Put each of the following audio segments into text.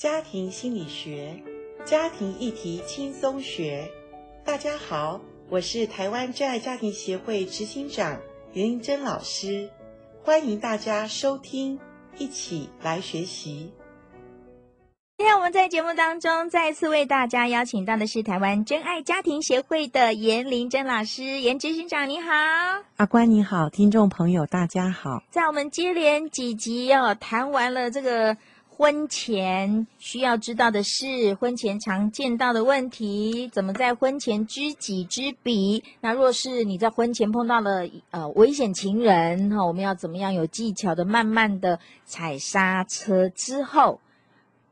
家庭心理学，家庭议题轻松学。大家好，我是台湾真爱家庭协会执行长严玲珍老师，欢迎大家收听，一起来学习。今天我们在节目当中再次为大家邀请到的是台湾真爱家庭协会的严玲珍老师，严执行长你好，阿关你好，听众朋友大家好。在我们接连几集要谈完了这个。婚前需要知道的事，婚前常见到的问题，怎么在婚前知己知彼？那若是你在婚前碰到了呃危险情人，哈，我们要怎么样有技巧的慢慢的踩刹车之后，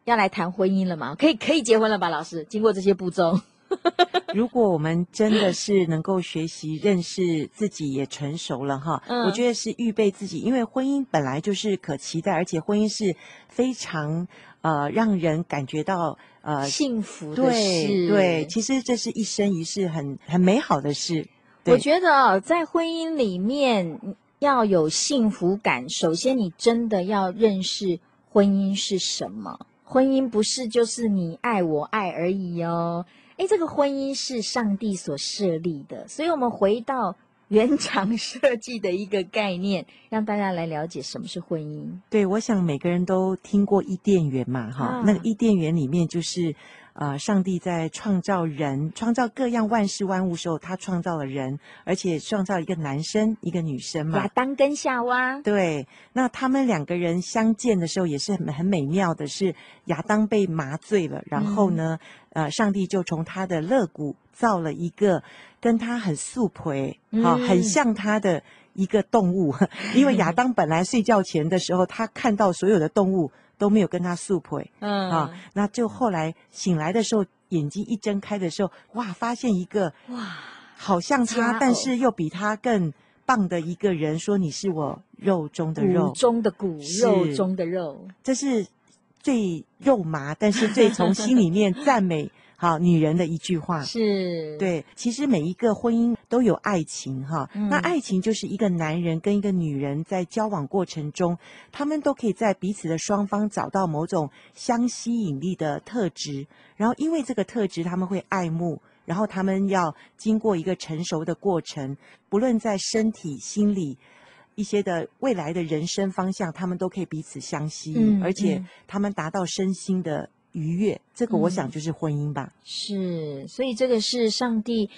要来谈婚姻了吗？可以可以结婚了吧，老师？经过这些步骤。如果我们真的是能够学习认识自己，也成熟了哈，嗯，我觉得是预备自己，因为婚姻本来就是可期待，而且婚姻是非常呃让人感觉到呃幸福的事。对对，其实这是一生一世很很美好的事。我觉得在婚姻里面要有幸福感，首先你真的要认识婚姻是什么。婚姻不是就是你爱我爱而已哦。哎，这个婚姻是上帝所设立的，所以我们回到原厂设计的一个概念，让大家来了解什么是婚姻。对，我想每个人都听过伊甸园嘛，哈、啊，那个伊甸园里面就是。啊、呃，上帝在创造人、创造各样万事万物时候，他创造了人，而且创造一个男生、一个女生嘛。亚当跟夏娃。对，那他们两个人相见的时候也是很很美妙的，是亚当被麻醉了，然后呢，嗯、呃，上帝就从他的肋骨造了一个跟他很素陪，好、嗯，很像他的一个动物，因为亚当本来睡觉前的时候，他看到所有的动物。都没有跟他诉苦，嗯。啊，那就后来醒来的时候，眼睛一睁开的时候，哇，发现一个哇，好像他，但是又比他更棒的一个人，说你是我肉中的肉，骨中的骨，肉中的肉，这是最肉麻，但是最从心里面赞美。好，女人的一句话是对。其实每一个婚姻都有爱情，哈、嗯。那爱情就是一个男人跟一个女人在交往过程中，他们都可以在彼此的双方找到某种相吸引力的特质，然后因为这个特质，他们会爱慕，然后他们要经过一个成熟的过程，不论在身体、心理一些的未来的人生方向，他们都可以彼此相吸引，嗯、而且他们达到身心的。愉悦，这个我想就是婚姻吧。嗯、是，所以这个是上帝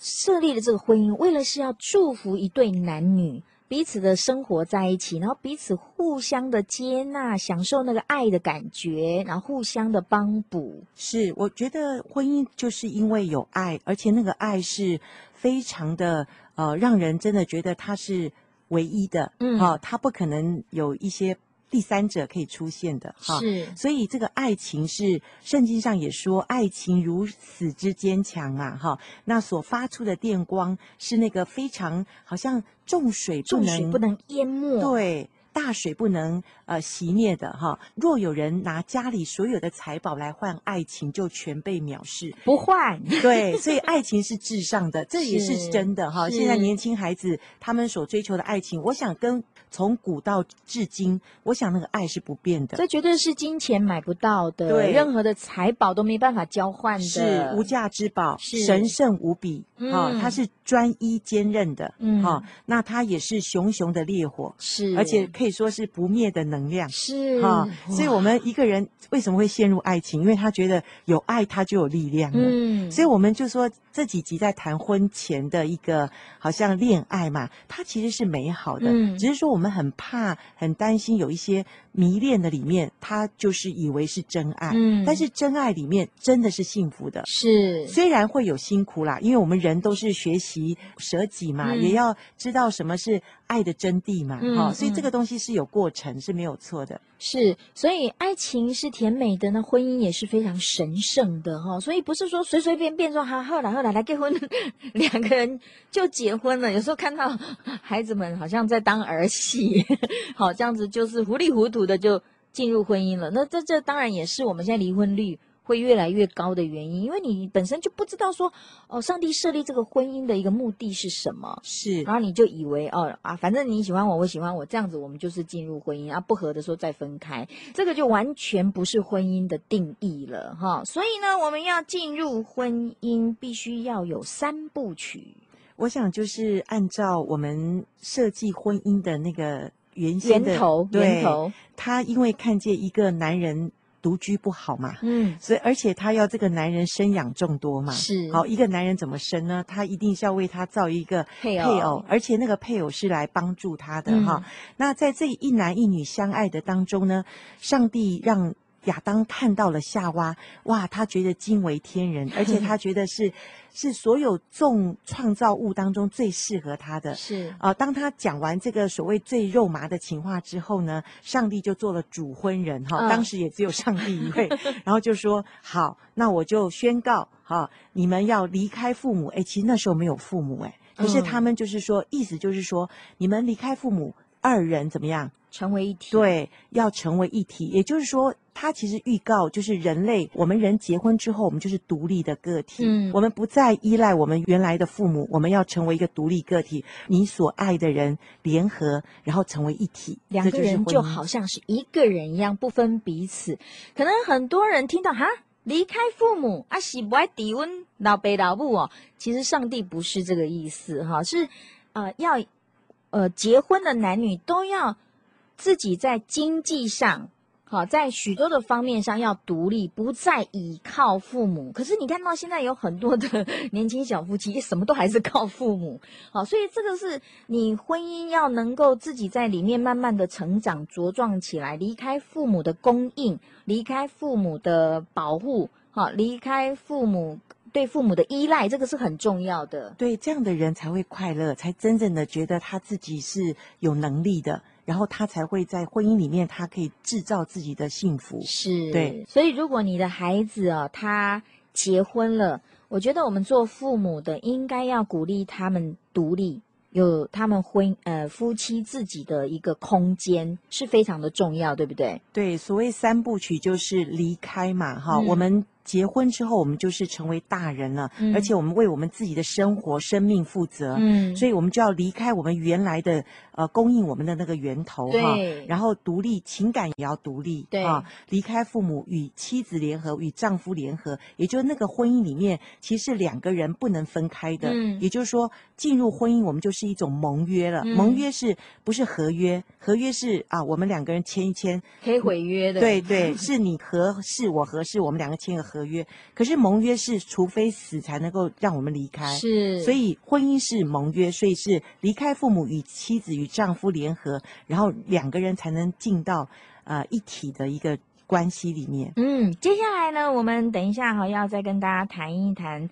设立的这个婚姻，为了是要祝福一对男女彼此的生活在一起，然后彼此互相的接纳，享受那个爱的感觉，然后互相的帮补。是，我觉得婚姻就是因为有爱，而且那个爱是非常的呃，让人真的觉得它是唯一的。嗯，好、哦，它不可能有一些。第三者可以出现的哈，是，所以这个爱情是圣经上也说，爱情如此之坚强啊哈，那所发出的电光是那个非常好像重水不能众水不能淹没，对。大水不能呃熄灭的哈，若有人拿家里所有的财宝来换爱情，就全被藐视。不换，对，所以爱情是至上的，这也是真的哈。现在年轻孩子他们所追求的爱情，我想跟从古到至今，我想那个爱是不变的。这绝对是金钱买不到的，对，任何的财宝都没办法交换的，是无价之宝，是神圣无比。啊、嗯，它是专一坚韧的，嗯，哈，那它也是熊熊的烈火，是，而且可以说是不灭的能量，是，哈，所以我们一个人为什么会陷入爱情？因为他觉得有爱，他就有力量了，嗯，所以我们就说这几集在谈婚前的一个好像恋爱嘛，它其实是美好的，嗯，只是说我们很怕、很担心有一些迷恋的里面，他就是以为是真爱，嗯，但是真爱里面真的是幸福的，是，虽然会有辛苦啦，因为我们。人都是学习舍己嘛，嗯，也要知道什么是爱的真谛嘛，哈，嗯哦，所以这个东西是有过程，是没有错的。是，所以爱情是甜美的，那婚姻也是非常神圣的，哈，哦。所以不是说随随便便说好，后来后来来结婚，两个人就结婚了。有时候看到孩子们好像在当儿戏，好，这样子就是糊里糊涂的就进入婚姻了。那这这当然也是我们现在离婚率。会越来越高的原因，因为你本身就不知道说，哦，上帝设立这个婚姻的一个目的是什么，是，然后你就以为，哦啊，反正你喜欢我，我喜欢我，这样子我们就是进入婚姻啊，不合的时候再分开，这个就完全不是婚姻的定义了哈。所以呢，我们要进入婚姻，必须要有三部曲。我想就是按照我们设计婚姻的那个原先的源头，源头，他因为看见一个男人。独居不好嘛，嗯，所以而且他要这个男人生养众多嘛，是。好，一个男人怎么生呢？他一定是要为他造一个配偶，配偶，而且那个配偶是来帮助他的哈、嗯。那在这一男一女相爱的当中呢，上帝让亚当看到了夏娃，哇，他觉得惊为天人，而且他觉得是。是所有众创造物当中最适合他的。是啊、呃，当他讲完这个所谓最肉麻的情话之后呢，上帝就做了主婚人哈、哦。当时也只有上帝一位，然后就说：“好，那我就宣告哈、哦，你们要离开父母。”哎，其实那时候没有父母哎，可是他们就是说，意思就是说，你们离开父母，二人怎么样？成为一体，对，要成为一体，也就是说，他其实预告就是人类，我们人结婚之后，我们就是独立的个体，嗯，我们不再依赖我们原来的父母，我们要成为一个独立个体，你所爱的人联合，然后成为一体，两个人就好像是一个人一样，不分彼此。可能很多人听到哈，离开父母啊，喜不爱体温老爸老母哦，其实上帝不是这个意思哈，是呃要呃结婚的男女都要。自己在经济上，好，在许多的方面上要独立，不再依靠父母。可是你看到现在有很多的 年轻小夫妻，什么都还是靠父母。好，所以这个是你婚姻要能够自己在里面慢慢的成长茁壮起来，离开父母的供应，离开父母的保护，好，离开父母对父母的依赖，这个是很重要的。对，这样的人才会快乐，才真正的觉得他自己是有能力的。然后他才会在婚姻里面，他可以制造自己的幸福。是，对。所以如果你的孩子啊，他结婚了，我觉得我们做父母的应该要鼓励他们独立，有他们婚呃夫妻自己的一个空间，是非常的重要，对不对？对，所谓三部曲就是离开嘛，哈、嗯，我们。结婚之后，我们就是成为大人了，嗯，而且我们为我们自己的生活、生命负责，嗯，所以我们就要离开我们原来的呃供应我们的那个源头哈，然后独立，情感也要独立，对。啊，离开父母，与妻子联合，与丈夫联合，也就是那个婚姻里面，其实两个人不能分开的，嗯，也就是说，进入婚姻，我们就是一种盟约了，嗯，盟约是不是合约？合约是啊，我们两个人签一签，可以毁约的，对对，是你合适，我合适，我们两个签个合。合约，可是盟约是除非死才能够让我们离开，是，所以婚姻是盟约，所以是离开父母与妻子与丈夫联合，然后两个人才能进到呃一体的一个关系里面。嗯，接下来呢，我们等一下哈要再跟大家谈一谈，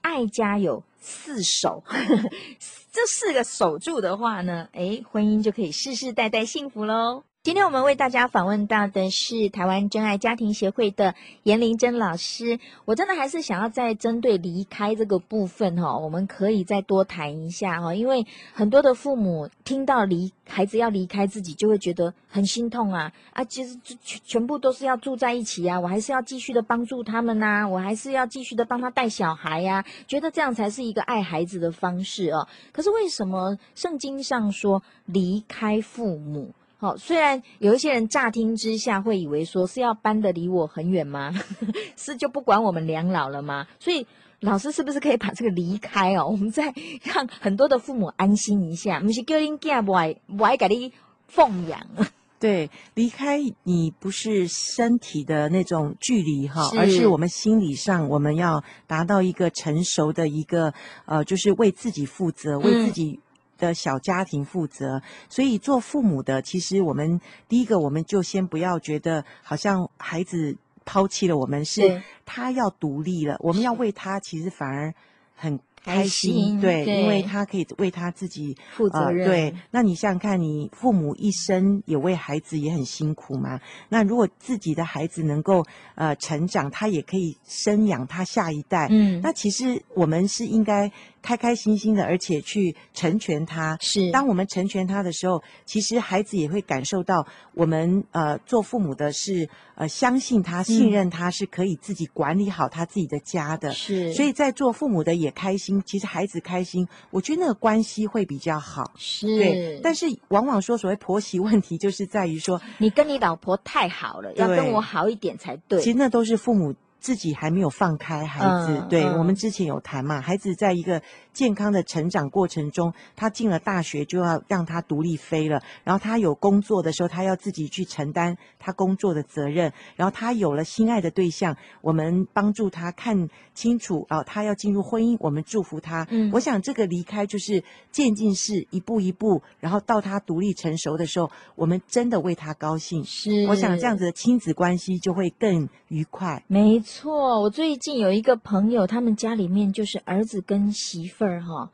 爱家有四守，这四个守住的话呢，哎，婚姻就可以世世代代幸福喽。今天我们为大家访问到的是台湾真爱家庭协会的颜玲珍老师。我真的还是想要再针对离开这个部分哈，我们可以再多谈一下哈，因为很多的父母听到离孩子要离开自己，就会觉得很心痛啊啊！其实全全部都是要住在一起啊，我还是要继续的帮助他们呐，我还是要继续的帮他带小孩呀，觉得这样才是一个爱孩子的方式哦。可是为什么圣经上说离开父母？好，虽然有一些人乍听之下会以为说是要搬得离我很远吗？是就不管我们两老了吗？所以老师是不是可以把这个离开哦？我们再让很多的父母安心一下，不是叫你家不爱不爱给你奉养。对，离开你不是身体的那种距离哈，而是我们心理上我们要达到一个成熟的一个呃，就是为自己负责，为自己。的小家庭负责，所以做父母的，其实我们第一个，我们就先不要觉得好像孩子抛弃了我们，是他要独立了，我们要为他，其实反而很开心，对，对，因为他可以为他自己负责任。呃，对，那你想想看，你父母一生也为孩子也很辛苦嘛。那如果自己的孩子能够呃成长，他也可以生养他下一代。嗯，那其实我们是应该。开开心心的，而且去成全他。是，当我们成全他的时候，其实孩子也会感受到我们呃做父母的是呃相信他、信任他是可以自己管理好他自己的家的。是，所以在做父母的也开心，其实孩子开心，我觉得那个关系会比较好。是，对。但是往往说所谓婆媳问题，就是在于说你跟你老婆太好了，要跟我好一点才对。其实那都是父母。自己还没有放开孩子，嗯、对、嗯、我们之前有谈嘛，孩子在一个健康的成长过程中，他进了大学就要让他独立飞了，然后他有工作的时候，他要自己去承担他工作的责任，然后他有了心爱的对象，我们帮助他看清楚啊，他要进入婚姻，我们祝福他。嗯，我想这个离开就是渐进式，一步一步，然后到他独立成熟的时候，我们真的为他高兴。是，我想这样子的亲子关系就会更愉快。没错。错，我最近有一个朋友，他们家里面就是儿子跟媳妇儿哈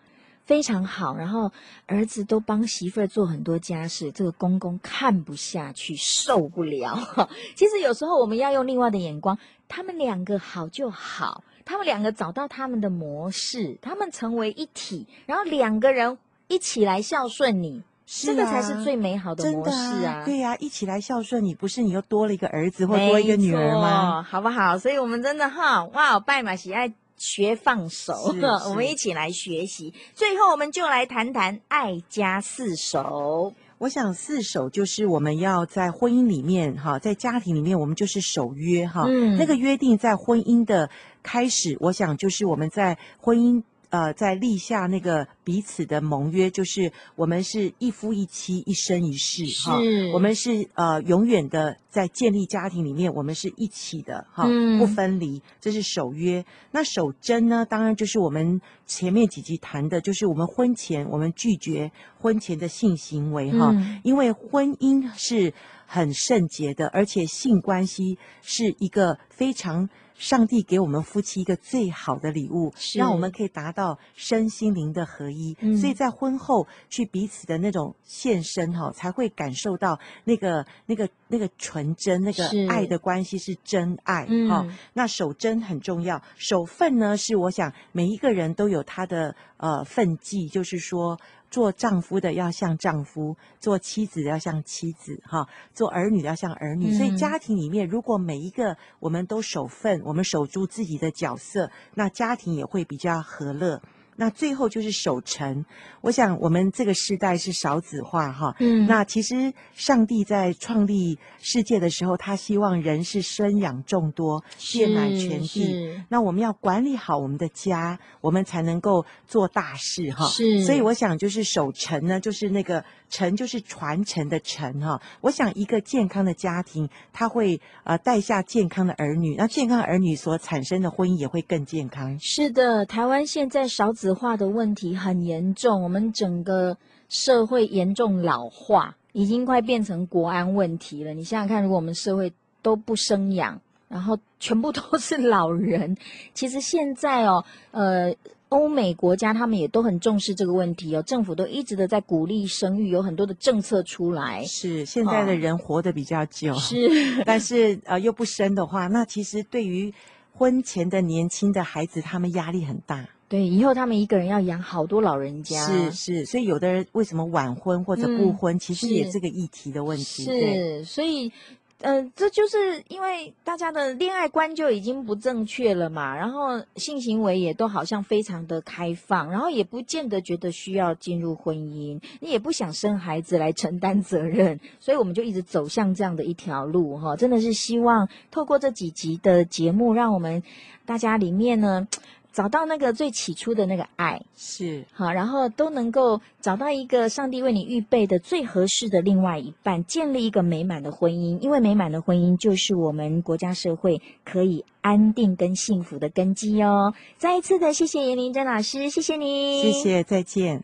非常好，然后儿子都帮媳妇儿做很多家事，这个公公看不下去，受不了。其实有时候我们要用另外的眼光，他们两个好就好，他们两个找到他们的模式，他们成为一体，然后两个人一起来孝顺你。这个才是最美好的模式啊！啊对呀、啊，一起来孝顺你，不是你又多了一个儿子或多一个女儿吗？好不好？所以我们真的哈，哇，拜马喜爱学放手，我们一起来学习。最后，我们就来谈谈爱家四守。我想四守就是我们要在婚姻里面哈，在家庭里面，我们就是守约哈。嗯，那个约定在婚姻的开始，我想就是我们在婚姻。呃，在立下那个彼此的盟约，就是我们是一夫一妻，一生一世哈。我们是呃永远的在建立家庭里面，我们是一起的哈，不分离，这是守约。那守贞呢？当然就是我们前面几集谈的，就是我们婚前我们拒绝婚前的性行为哈，因为婚姻是很圣洁的，而且性关系是一个非常。上帝给我们夫妻一个最好的礼物，让我们可以达到身心灵的合一。嗯、所以在婚后去彼此的那种献身哈，才会感受到那个那个那个纯真，那个爱的关系是真爱哈、嗯。那守贞很重要，守份呢是我想每一个人都有他的呃分际，就是说。做丈夫的要像丈夫，做妻子的要像妻子，哈，做儿女的要像儿女。所以家庭里面，如果每一个我们都守份，我们守住自己的角色，那家庭也会比较和乐。那最后就是守诚，我想我们这个时代是少子化哈，嗯，那其实上帝在创立世界的时候，他希望人是生养众多，遍满全地。那我们要管理好我们的家，我们才能够做大事哈。是，所以我想就是守诚呢，就是那个诚就是传承的成哈。我想一个健康的家庭，他会呃带下健康的儿女，那健康儿女所产生的婚姻也会更健康。是的，台湾现在少子化的问题很严重，我们整个社会严重老化，已经快变成国安问题了。你想想看，如果我们社会都不生养，然后全部都是老人，其实现在哦，呃，欧美国家他们也都很重视这个问题哦，政府都一直的在鼓励生育，有很多的政策出来。是，现在的人活得比较久，是，但是呃又不生的话，那其实对于婚前的年轻的孩子，他们压力很大。对，以后他们一个人要养好多老人家，是是，所以有的人为什么晚婚或者不婚，嗯、其实也是个议题的问题。是，所以，呃，这就是因为大家的恋爱观就已经不正确了嘛，然后性行为也都好像非常的开放，然后也不见得觉得需要进入婚姻，你也不想生孩子来承担责任，所以我们就一直走向这样的一条路哈，真的是希望透过这几集的节目，让我们大家里面呢。找到那个最起初的那个爱是好，然后都能够找到一个上帝为你预备的最合适的另外一半，建立一个美满的婚姻。因为美满的婚姻就是我们国家社会可以安定跟幸福的根基哦。再一次的谢谢严玲珍老师，谢谢你，谢谢，再见。